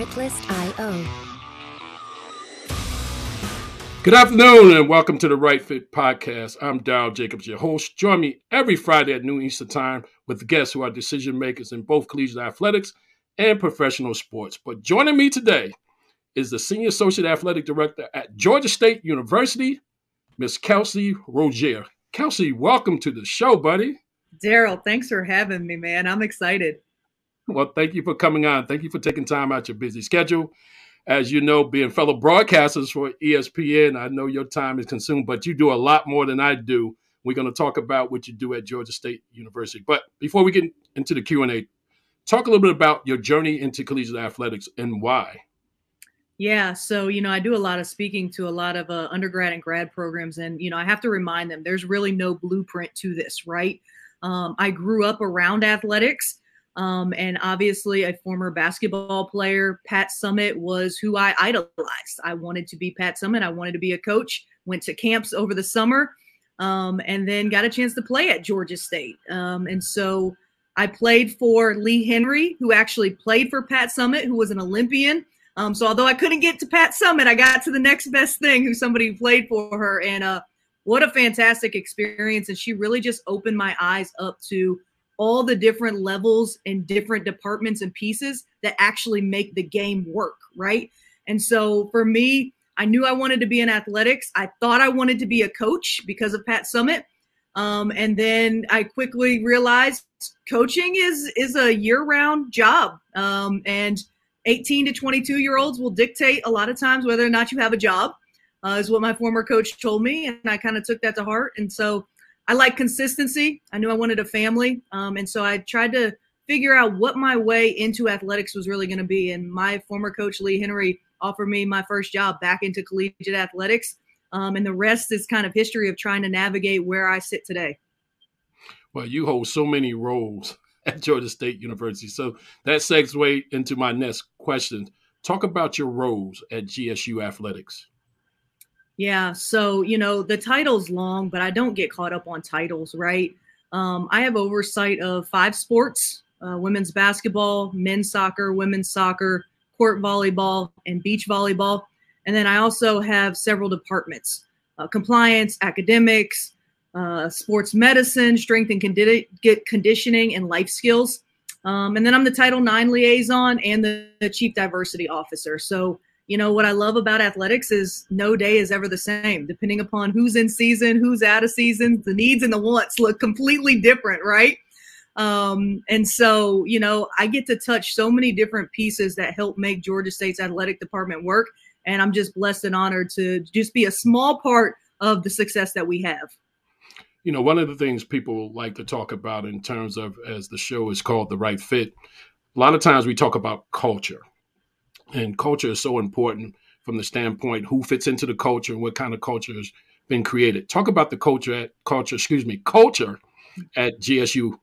Artlist.io. Good afternoon and welcome to the Right Fit Podcast. I'm Darryl Jacobs, your host. Join me every Friday at noon Eastern Time with guests who are decision makers in both collegiate athletics and professional sports. But joining me today is the Senior Associate Athletic Director at Georgia State University, Miss Kelcey Roegiers. Kelcey, welcome to the show, buddy. Darryl, thanks for having me, man. I'm excited. Well, thank you for coming on. Thank you for taking time out your busy schedule. As you know, being fellow broadcasters for ESPN, I know your time is consumed, but you do a lot more than I do. We're going to talk about what you do at Georgia State University. But before we get into the Q&A, talk a little bit about your journey into collegiate athletics and why. Yeah, so you know, I do a lot of speaking to a lot of uh, undergrad and grad programs, and you know, I have to remind them there's really no blueprint to this, right? Um, I grew up around athletics. Um, and obviously, a former basketball player, Pat Summitt, was who I idolized. I wanted to be Pat Summitt. I wanted to be a coach. Went to camps over the summer, um, and then got a chance to play at Georgia State. Um, and so I played for Lea Henry, who actually played for Pat Summitt, who was an Olympian. Um, so although I couldn't get to Pat Summitt, I got to the next best thing, who somebody played for her, and uh, what a fantastic experience. And she really just opened my eyes up to all the different levels and different departments and pieces that actually make the game work, right? And so for me, I knew I wanted to be in athletics. I thought I wanted to be a coach because of Pat Summitt. Um, and then I quickly realized coaching is is a year-round job. Um, and 18 to 22 year olds will dictate a lot of times whether or not you have a job, uh, is what my former coach told me. And I kind of took that to heart. And so I like consistency. I knew I wanted a family. Um, and so I tried to figure out what my way into athletics was really going to be. And my former coach, Lea Henry, offered me my first job back into collegiate athletics. Um, and the rest is kind of history of trying to navigate where I sit today. Well, you hold so many roles at Georgia State University. So that segues into my next question. Talk about your roles at GSU Athletics. Yeah. So, you know, the title's long, but I don't get caught up on titles, right? Um, I have oversight of five sports uh, women's basketball, men's soccer, women's soccer, court volleyball, and beach volleyball. And then I also have several departments uh, compliance, academics, uh, sports medicine, strength and condi- conditioning, and life skills. Um, and then I'm the Title IX liaison and the, the chief diversity officer. So, you know what I love about athletics is no day is ever the same. Depending upon who's in season, who's out of season, the needs and the wants look completely different, right? Um, and so, you know, I get to touch so many different pieces that help make Georgia State's athletic department work. And I'm just blessed and honored to just be a small part of the success that we have. You know, one of the things people like to talk about in terms of, as the show is called, The Right Fit, a lot of times we talk about culture and culture is so important from the standpoint who fits into the culture and what kind of culture has been created. Talk about the culture at culture, excuse me, culture at GSU.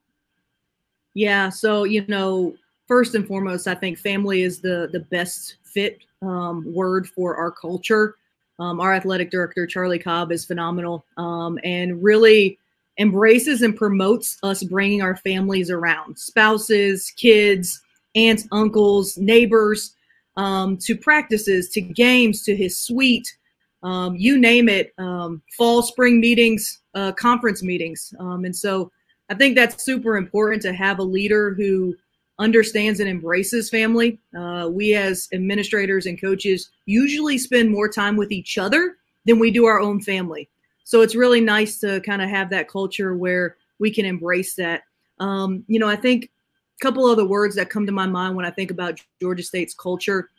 Yeah, so you know, first and foremost, I think family is the the best fit um, word for our culture. Um, our athletic director Charlie Cobb is phenomenal um, and really embraces and promotes us bringing our families around, spouses, kids, aunts, uncles, neighbors um, to practices, to games, to his suite, um, you name it, um, fall, spring meetings, uh, conference meetings. Um, and so I think that's super important to have a leader who understands and embraces family. Uh, we, as administrators and coaches, usually spend more time with each other than we do our own family. So it's really nice to kind of have that culture where we can embrace that. Um, you know, I think couple of the words that come to my mind when I think about Georgia State's culture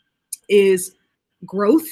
is growth.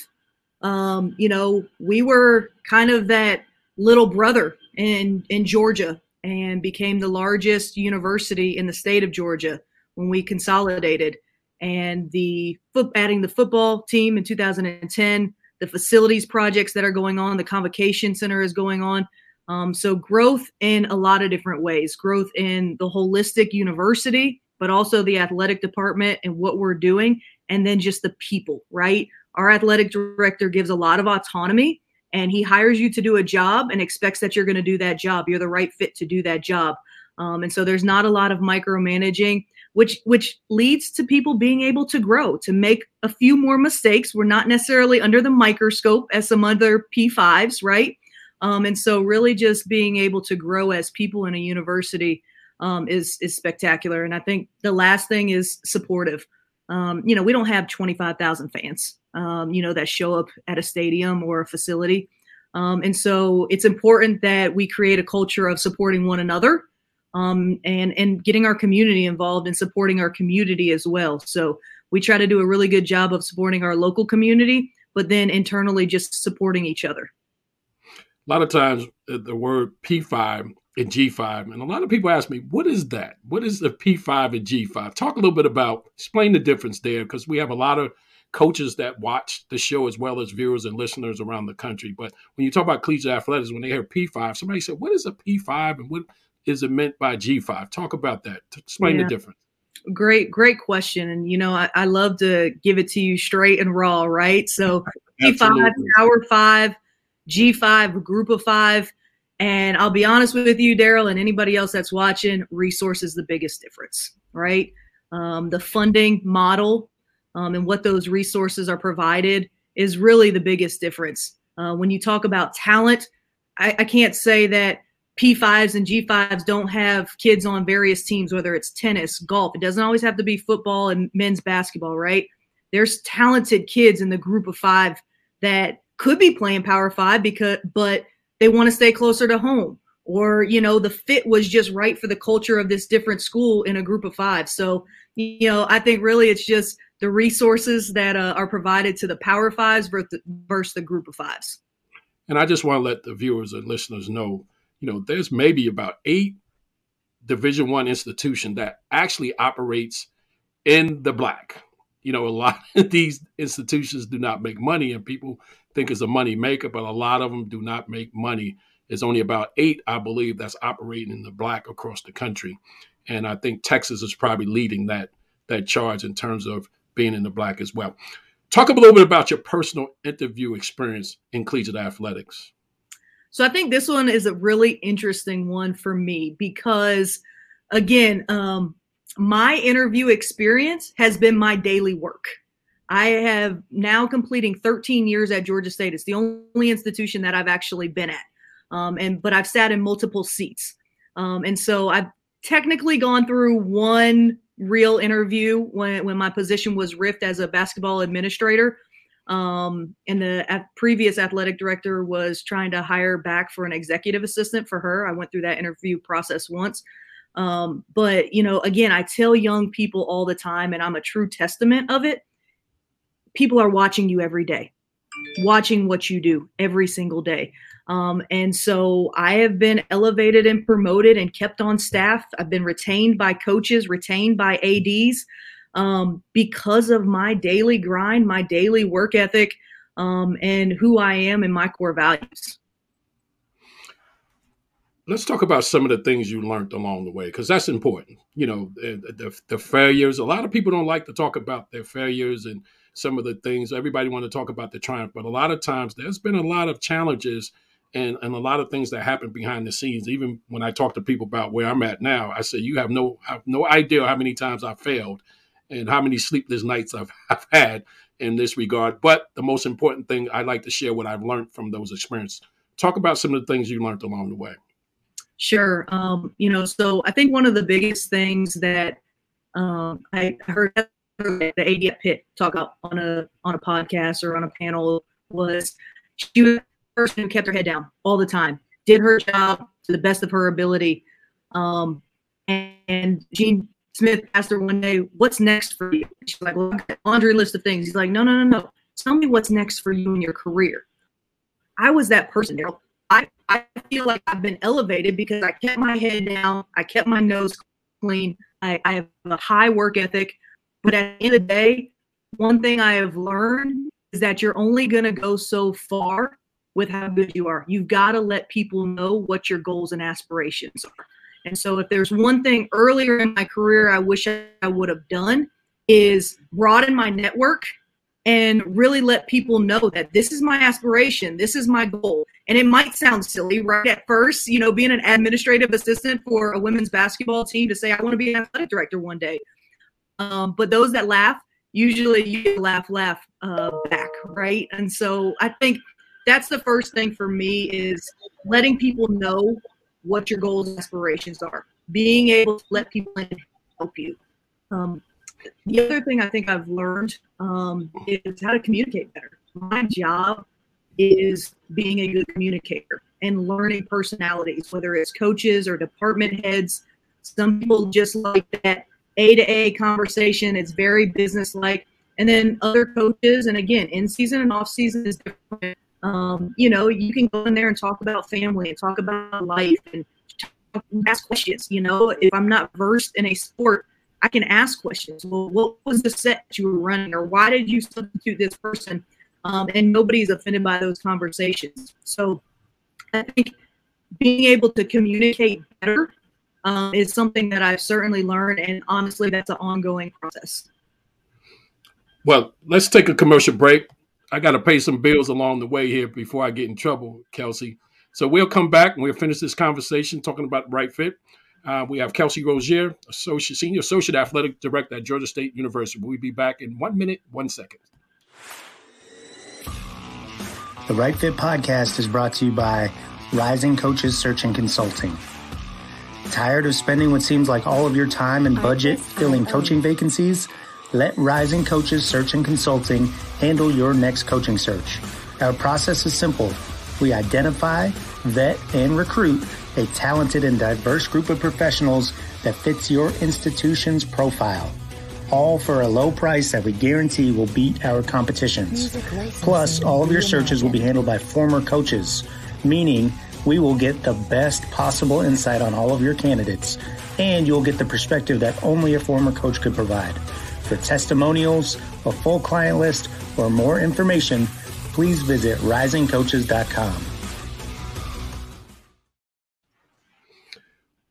Um, you know, we were kind of that little brother in in Georgia and became the largest university in the state of Georgia when we consolidated. And the foot adding the football team in 2010, the facilities projects that are going on, the convocation center is going on. Um, so growth in a lot of different ways, growth in the holistic university, but also the athletic department and what we're doing, and then just the people, right? Our athletic director gives a lot of autonomy and he hires you to do a job and expects that you're going to do that job. You're the right fit to do that job. Um, and so there's not a lot of micromanaging. which which leads to people being able to grow, to make a few more mistakes. We're not necessarily under the microscope as some other P5s, right? Um, and so really just being able to grow as people in a university um, is is spectacular. And I think the last thing is supportive. Um, you know, we don't have 25,000 fans, um, you know, that show up at a stadium or a facility. Um, and so it's important that we create a culture of supporting one another um, and, and getting our community involved and supporting our community as well. So we try to do a really good job of supporting our local community, but then internally just supporting each other. A lot of times uh, the word P5 and G5. And a lot of people ask me, what is that? What is the P5 and G5? Talk a little bit about, explain the difference there, because we have a lot of coaches that watch the show as well as viewers and listeners around the country. But when you talk about collegiate athletics, when they hear P5, somebody said, what is a P5 and what is it meant by G5? Talk about that. Explain yeah. the difference. Great, great question. And, you know, I, I, love to give it to you straight and raw, right? So P5, Power 5, G5, Group of 5 and I'll be honest with you, Darryl, and anybody else that's watching, resource is the biggest difference, right? Um, the funding model um, and what those resources are provided is really the biggest difference. Uh, when you talk about talent, I, I can't say that P5s and G5s don't have kids on various teams, whether it's tennis, golf. It doesn't always have to be football and men's basketball, right? There's talented kids in the group of five that could be playing Power Five because, but they want to stay closer to home. Or you know the fit was just right for the culture of this different school in a group of five. So you know i think really it's just the resources that uh, are provided to the power fives versus the, versus the group of fives. And i just want to let the viewers and listeners know you know there's maybe about eight division one institution that actually operates in the black you know a lot of these institutions do not make money and people think it's a money maker, but a lot of them do not make money. It's only about eight, I believe, that's operating in the black across the country, and I think Texas is probably leading that that charge in terms of being in the black as well. Talk a little bit about your personal interview experience in collegiate athletics. So I think this one is a really interesting one for me because, again, um, my interview experience has been my daily work. I have now completing 13 years at Georgia State. It's the only institution that I've actually been at. Um, and but I've sat in multiple seats. Um, and so I've technically gone through one real interview when when my position was ripped as a basketball administrator. Um, and the previous athletic director was trying to hire back for an executive assistant for her. I went through that interview process once. Um, but you know, again, I tell young people all the time, and I'm a true testament of it people are watching you every day, watching what you do every single day. Um, and so I have been elevated and promoted and kept on staff. I've been retained by coaches, retained by ADs um, because of my daily grind, my daily work ethic, um, and who I am and my core values. Let's talk about some of the things you learned along the way, because that's important. You know, eh, the, the, the failures. A lot of people don't like to talk about their failures and some of the things. Everybody want to talk about the triumph, but a lot of times there's been a lot of challenges and, and a lot of things that happen behind the scenes. Even when I talk to people about where I'm at now, I say you have no have no idea how many times I've failed and how many sleepless nights I've, I've had in this regard. But the most important thing I like to share what I've learned from those experiences. Talk about some of the things you learned along the way. Sure. Um, you know, so I think one of the biggest things that um, I heard the AD Pitt talk about on a on a podcast or on a panel was she was the person who kept her head down all the time, did her job to the best of her ability. Um, and, and Gene Smith asked her one day, "What's next for you?" She's like, "Well, laundry list of things." He's like, "No, no, no, no. Tell me what's next for you in your career." I was that person. I, feel like I've been elevated because I kept my head down, I kept my nose clean, I, I have a high work ethic. But at the end of the day, one thing I have learned is that you're only going to go so far with how good you are. You've got to let people know what your goals and aspirations are. And so, if there's one thing earlier in my career I wish I would have done, is broaden my network and really let people know that this is my aspiration, this is my goal. And it might sound silly right at first, you know, being an administrative assistant for a women's basketball team to say, I want to be an athletic director one day. Um, but those that laugh, usually you laugh, laugh uh, back, right? And so I think that's the first thing for me is letting people know what your goals and aspirations are. Being able to let people help you. Um, the other thing I think I've learned um, is how to communicate better. My job is being a good communicator and learning personalities, whether it's coaches or department heads. Some people just like that A to A conversation. It's very business-like. And then other coaches, and again, in season and off season is different. Um, you know, you can go in there and talk about family and talk about life and ask questions. You know, if I'm not versed in a sport, I can ask questions. Well, what was the set you were running, or why did you substitute this person? Um, and nobody's offended by those conversations. So I think being able to communicate better um, is something that I've certainly learned, and honestly, that's an ongoing process. Well, let's take a commercial break. I got to pay some bills along the way here before I get in trouble, Kelcey. So we'll come back and we'll finish this conversation talking about right fit. Uh, we have Kelcey Roegiers, associate, senior associate athletic director at Georgia State University. We'll be back in one minute, one second. The Right Fit podcast is brought to you by Rising Coaches Search and Consulting. Tired of spending what seems like all of your time and budget filling coaching vacancies? Let Rising Coaches Search and Consulting handle your next coaching search. Our process is simple. We identify, vet, and recruit a talented and diverse group of professionals that fits your institution's profile. All for a low price that we guarantee will beat our competitions. Plus, all of your searches will be handled by former coaches, meaning we will get the best possible insight on all of your candidates, and you'll get the perspective that only a former coach could provide. For testimonials, a full client list, or more information, please visit risingcoaches.com.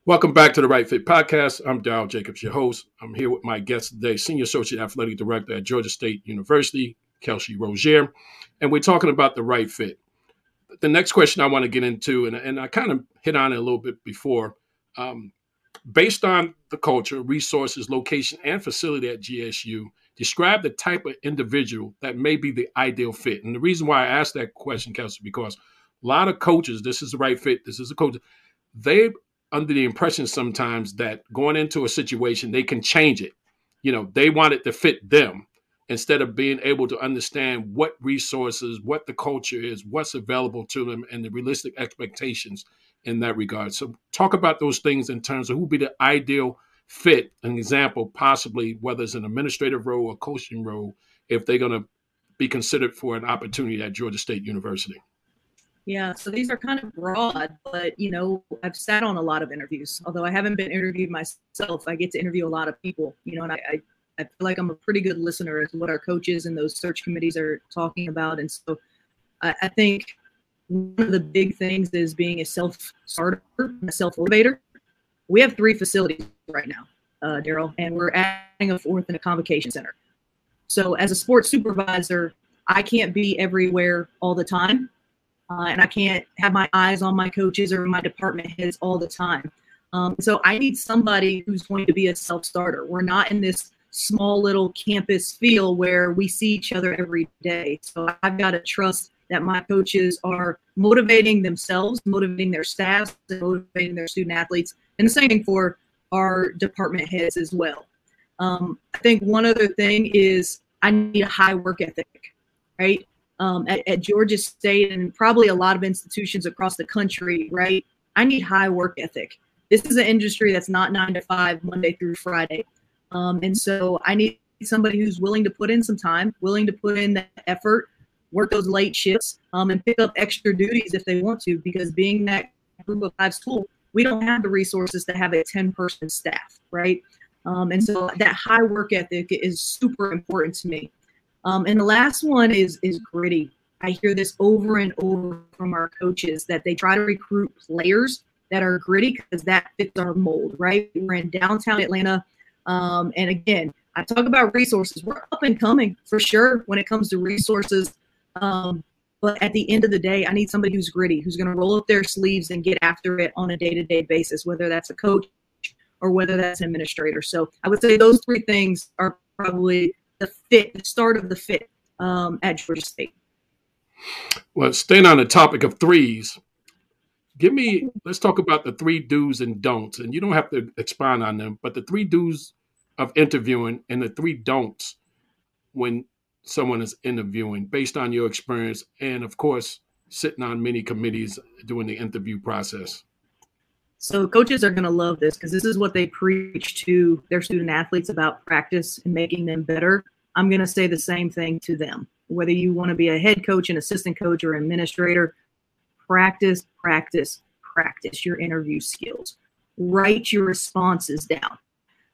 Welcome back to the Right Fit Podcast. I'm Darryl Jacobs, your host. I'm here with my guest today, Senior Associate Athletic Director at Georgia State University, Kelcey Roegiers, and we're talking about the right fit. The next question I want to get into, and, and I kind of hit on it a little bit before, um, based on the culture, resources, location, and facility at GSU, describe the type of individual that may be the ideal fit. And the reason why I asked that question, Kelcey, because a lot of coaches, this is the right fit, this is a coach, they under the impression sometimes that going into a situation they can change it. You know they want it to fit them instead of being able to understand what resources what the culture is what's available to them and the realistic expectations in that regard. So talk about those things in terms of who would be the ideal fit an example possibly whether it's an administrative role or coaching role if they're going to be considered for an opportunity at georgia state university yeah, so these are kind of broad, but you know, I've sat on a lot of interviews. Although I haven't been interviewed myself, I get to interview a lot of people. You know, and I, I, I feel like I'm a pretty good listener as what our coaches and those search committees are talking about. And so, I, I think one of the big things is being a self starter, a self motivator. We have three facilities right now, uh, Darryl, and we're adding a fourth in a convocation center. So, as a sports supervisor, I can't be everywhere all the time uh, and I can't have my eyes on my coaches or my department heads all the time. Um, so I need somebody who's going to be a self starter. We're not in this small little campus feel where we see each other every day. So I've got to trust that my coaches are motivating themselves, motivating their staffs, motivating their student athletes. And the same thing for our department heads as well. Um, I think one other thing is I need a high work ethic, right? Um, at, at Georgia State and probably a lot of institutions across the country, right? I need high work ethic. This is an industry that's not nine to five, Monday through Friday. Um, and so I need somebody who's willing to put in some time, willing to put in that effort, work those late shifts, um, and pick up extra duties if they want to, because being that group of five school, we don't have the resources to have a 10 person staff, right? Um, and so that high work ethic is super important to me. Um, and the last one is is gritty. I hear this over and over from our coaches that they try to recruit players that are gritty because that fits our mold, right? We're in downtown Atlanta. Um, and again, I talk about resources. We're up and coming for sure when it comes to resources. Um, but at the end of the day, I need somebody who's gritty, who's going to roll up their sleeves and get after it on a day to day basis, whether that's a coach or whether that's an administrator. So I would say those three things are probably the fit, the start of the fit um, at Georgia State. Well, staying on the topic of threes, give me let's talk about the three do's and don'ts. And you don't have to expand on them, but the three do's of interviewing and the three don'ts when someone is interviewing based on your experience and of course sitting on many committees during the interview process. So coaches are going to love this because this is what they preach to their student athletes about practice and making them better. I'm going to say the same thing to them. Whether you want to be a head coach, an assistant coach, or administrator, practice, practice, practice your interview skills. Write your responses down.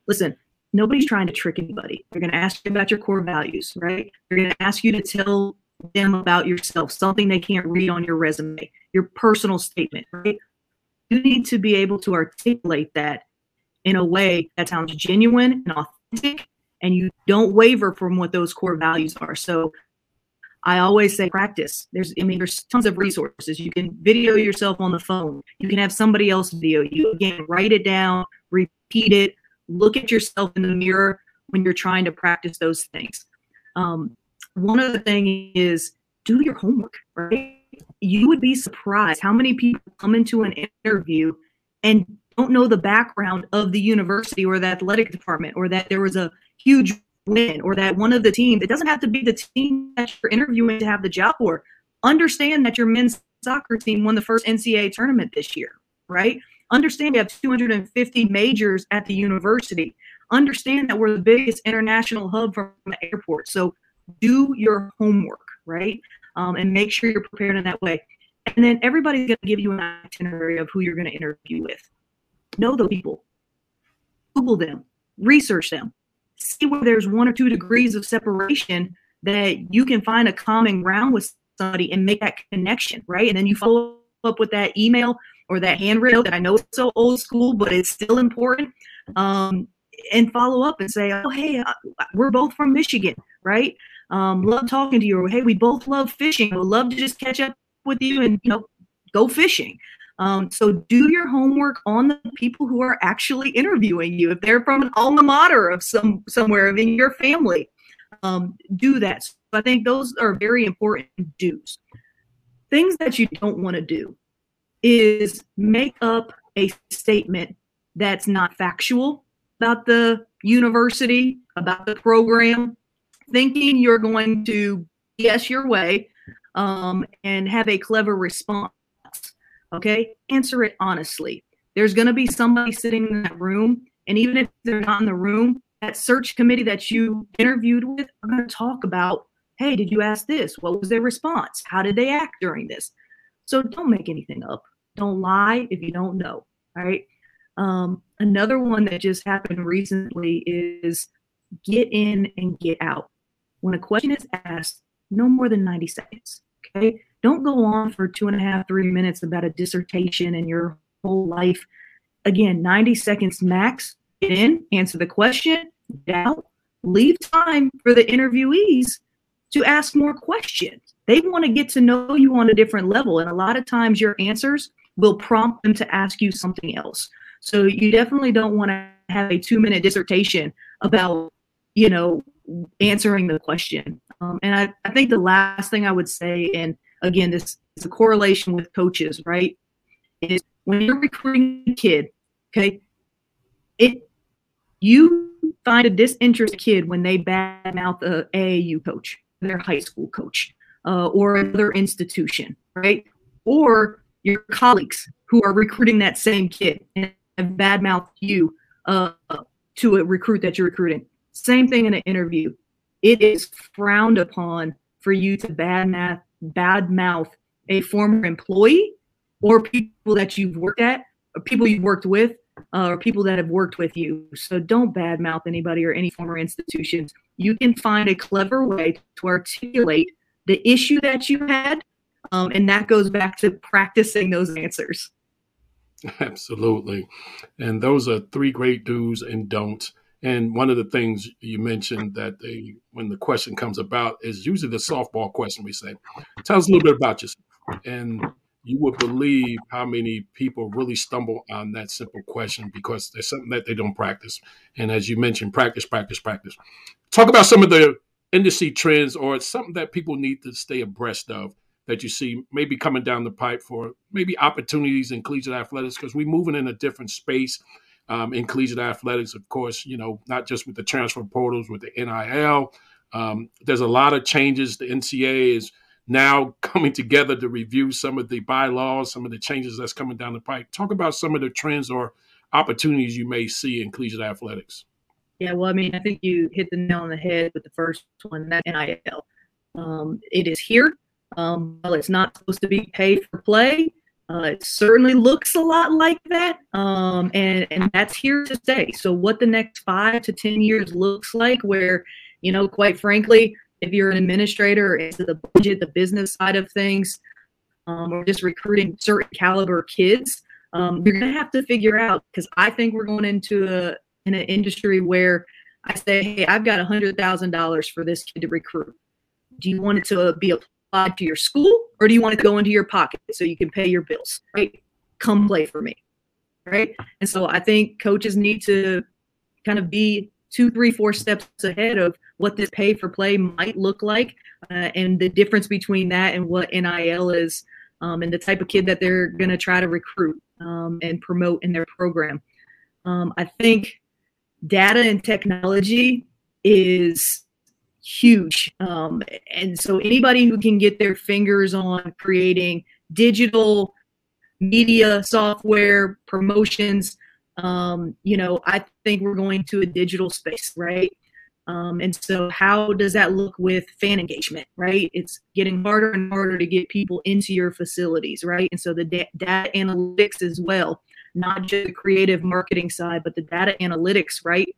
Listen, nobody's trying to trick anybody. They're going to ask you about your core values, right? They're going to ask you to tell them about yourself, something they can't read on your resume, your personal statement, right? You need to be able to articulate that in a way that sounds genuine and authentic, and you don't waver from what those core values are. So I always say practice. There's, I mean, there's tons of resources. You can video yourself on the phone. You can have somebody else video you. Again, write it down, repeat it, look at yourself in the mirror when you're trying to practice those things. Um, one other thing is do your homework, right? You would be surprised how many people come into an interview and don't know the background of the university or the athletic department or that there was a huge win or that one of the teams, it doesn't have to be the team that you're interviewing to have the job for. Understand that your men's soccer team won the first NCAA tournament this year, right? Understand we have 250 majors at the university. Understand that we're the biggest international hub from the airport. So do your homework, right? Um, and make sure you're prepared in that way. And then everybody's going to give you an itinerary of who you're going to interview with. Know the people, Google them, research them, see where there's one or two degrees of separation that you can find a common ground with somebody and make that connection, right? And then you follow up with that email or that note that I know it's so old school, but it's still important. Um, and follow up and say, oh, hey, uh, we're both from Michigan, right? Um, love talking to you. Or, hey, we both love fishing. Would love to just catch up with you and, you know, go fishing. Um, so do your homework on the people who are actually interviewing you. If they're from an alma mater of some somewhere in your family, um, do that. So I think those are very important do's. Things that you don't want to do is make up a statement that's not factual about the university, about the program, thinking you're going to yes your way um, and have a clever response. Okay, answer it honestly. There's going to be somebody sitting in that room, and even if they're not in the room, that search committee that you interviewed with are going to talk about hey, did you ask this? What was their response? How did they act during this? So don't make anything up. Don't lie if you don't know. Right. Um, another one that just happened recently is get in and get out. When a question is asked, no more than 90 seconds. Okay. Don't go on for two and a half, three minutes about a dissertation and your whole life. Again, 90 seconds max. Get in, answer the question, get out, leave time for the interviewees to ask more questions. They want to get to know you on a different level. And a lot of times your answers will prompt them to ask you something else. So you definitely don't want to have a two minute dissertation about, you know, answering the question. Um, and I, I think the last thing I would say, and again, this is a correlation with coaches, right? Is when you're recruiting a kid, okay, it you find a disinterested kid when they badmouth the AAU coach, their high school coach, uh, or another institution, right? Or your colleagues who are recruiting that same kid and have badmouthed you uh, to a recruit that you're recruiting. Same thing in an interview. It is frowned upon for you to badmouth, badmouth a former employee or people that you've worked at, or people you've worked with, uh, or people that have worked with you. So don't badmouth anybody or any former institutions. You can find a clever way to articulate the issue that you had um, and that goes back to practicing those answers. Absolutely. And those are three great do's and don'ts. And one of the things you mentioned that they, when the question comes about, is usually the softball question we say, tell us a little bit about yourself. And you would believe how many people really stumble on that simple question because there's something that they don't practice. And as you mentioned, practice, practice, practice. Talk about some of the industry trends or something that people need to stay abreast of that you see maybe coming down the pipe for maybe opportunities in collegiate athletics because we're moving in a different space um, in collegiate athletics. Of course, you know, not just with the transfer portals, with the NIL. Um, there's a lot of changes. The NCAA is now coming together to review some of the bylaws, some of the changes that's coming down the pipe. Talk about some of the trends or opportunities you may see in collegiate athletics. Yeah, well, I mean, I think you hit the nail on the head with the first one, that NIL. Um, it is here. Um, well, it's not supposed to be paid for play. Uh, it certainly looks a lot like that, um, and and that's here to stay. So, what the next five to ten years looks like, where you know, quite frankly, if you're an administrator into the budget, the business side of things, um, or just recruiting certain caliber kids, um, you're going to have to figure out because I think we're going into a in an industry where I say, hey, I've got hundred thousand dollars for this kid to recruit. Do you want it to be applied to your school, or do you want to go into your pocket so you can pay your bills? Right? Come play for me. Right? And so I think coaches need to kind of be two, three, four steps ahead of what this pay for play might look like, uh, and the difference between that and what NIL is, um, and the type of kid that they're going to try to recruit um, and promote in their program. Um, I think data and technology is huge. Um, and so anybody who can get their fingers on creating digital media software promotions um, you know, I think we're going to a digital space, right? Um, and so, how does that look with fan engagement, right? It's getting harder and harder to get people into your facilities, right? And so, the da- data analytics as well, not just the creative marketing side, but the data analytics, right?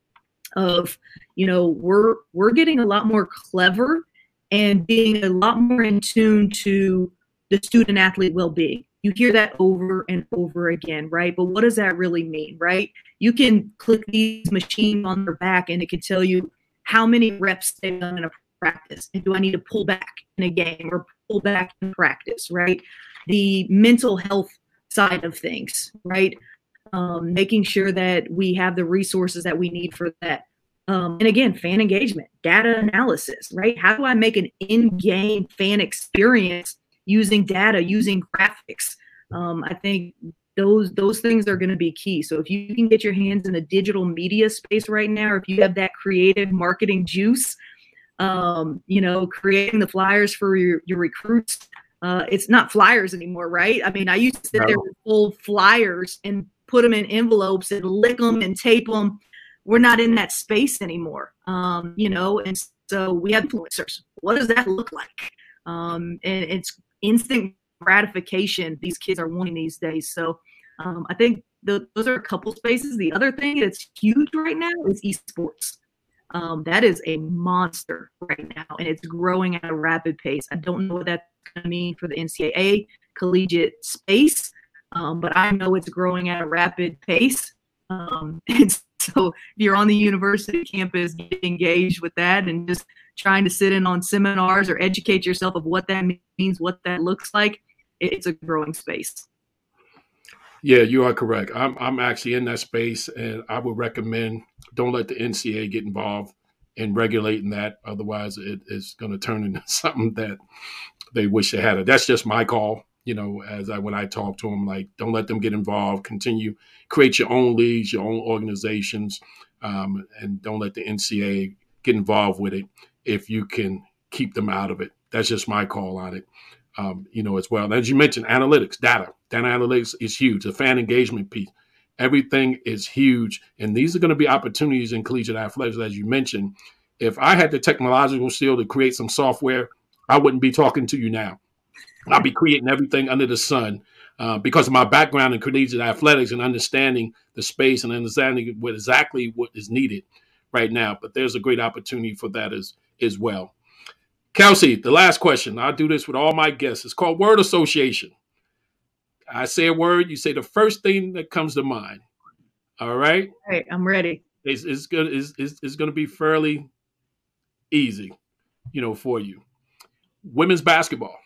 Of, you know, we're we're getting a lot more clever and being a lot more in tune to the student athlete well being you hear that over and over again, right? But what does that really mean, right? You can click these machines on their back and it can tell you how many reps they've done in a practice. And do I need to pull back in a game or pull back in practice, right? The mental health side of things, right? Um, making sure that we have the resources that we need for that. Um, and again, fan engagement, data analysis, right? How do I make an in game fan experience using data, using graphics. Um, I think those those things are going to be key. So if you can get your hands in the digital media space right now, or if you have that creative marketing juice, um, you know, creating the flyers for your, your recruits. Uh, it's not flyers anymore, right? I mean, I used to sit no. there with full flyers and put them in envelopes and lick them and tape them. We're not in that space anymore, um, you know. And so we have influencers. What does that look like? Um, and it's instant gratification these kids are wanting these days. So um, I think the, those are a couple spaces. The other thing that's huge right now is esports. Um, that is a monster right now, and it's growing at a rapid pace. I don't know what that's going to mean for the NCAA collegiate space, um, but I know it's growing at a rapid pace. Um, and so, if you're on the university campus, get engaged with that and just trying to sit in on seminars or educate yourself of what that means, what that looks like, it's a growing space. Yeah, you are correct. I'm I'm actually in that space, and I would recommend don't let the NCA get involved in regulating that. Otherwise, it is going to turn into something that they wish they had. That's just my call. You know, as I when I talk to them, like don't let them get involved. Continue create your own leagues, your own organizations, um, and don't let the NCA get involved with it if you can keep them out of it. That's just my call on it. Um, you know, as well. as you mentioned, analytics, data, data analytics is huge. The fan engagement piece, everything is huge, and these are going to be opportunities in collegiate athletics, as you mentioned. If I had the technological skill to create some software, I wouldn't be talking to you now. I'd be creating everything under the sun uh, because of my background in collegiate athletics and understanding the space and understanding what exactly what is needed right now. But there's a great opportunity for that as as well. Kelcey, the last question. I do this with all my guests. It's called word association. I say a word, you say the first thing that comes to mind. All right. All right, I'm ready. It's, it's good. It's, it's, it's going to be fairly easy, you know, for you. Women's basketball.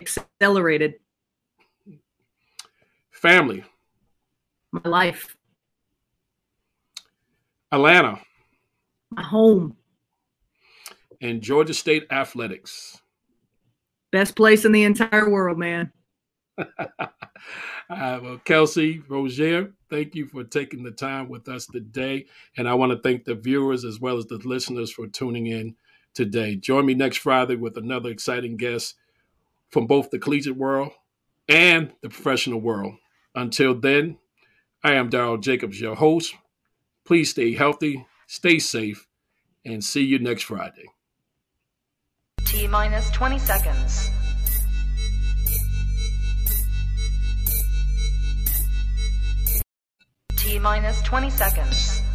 Accelerated. Family. My life. Atlanta. My home. And Georgia State Athletics. Best place in the entire world, man. uh, well, Kelcey Roegiers, thank you for taking the time with us today. And I want to thank the viewers as well as the listeners for tuning in today. Join me next Friday with another exciting guest from both the collegiate world and the professional world. Until then, I am Darryl Jacobs, your host. Please stay healthy, stay safe, and see you next Friday. T minus 20 seconds. T minus 20 seconds.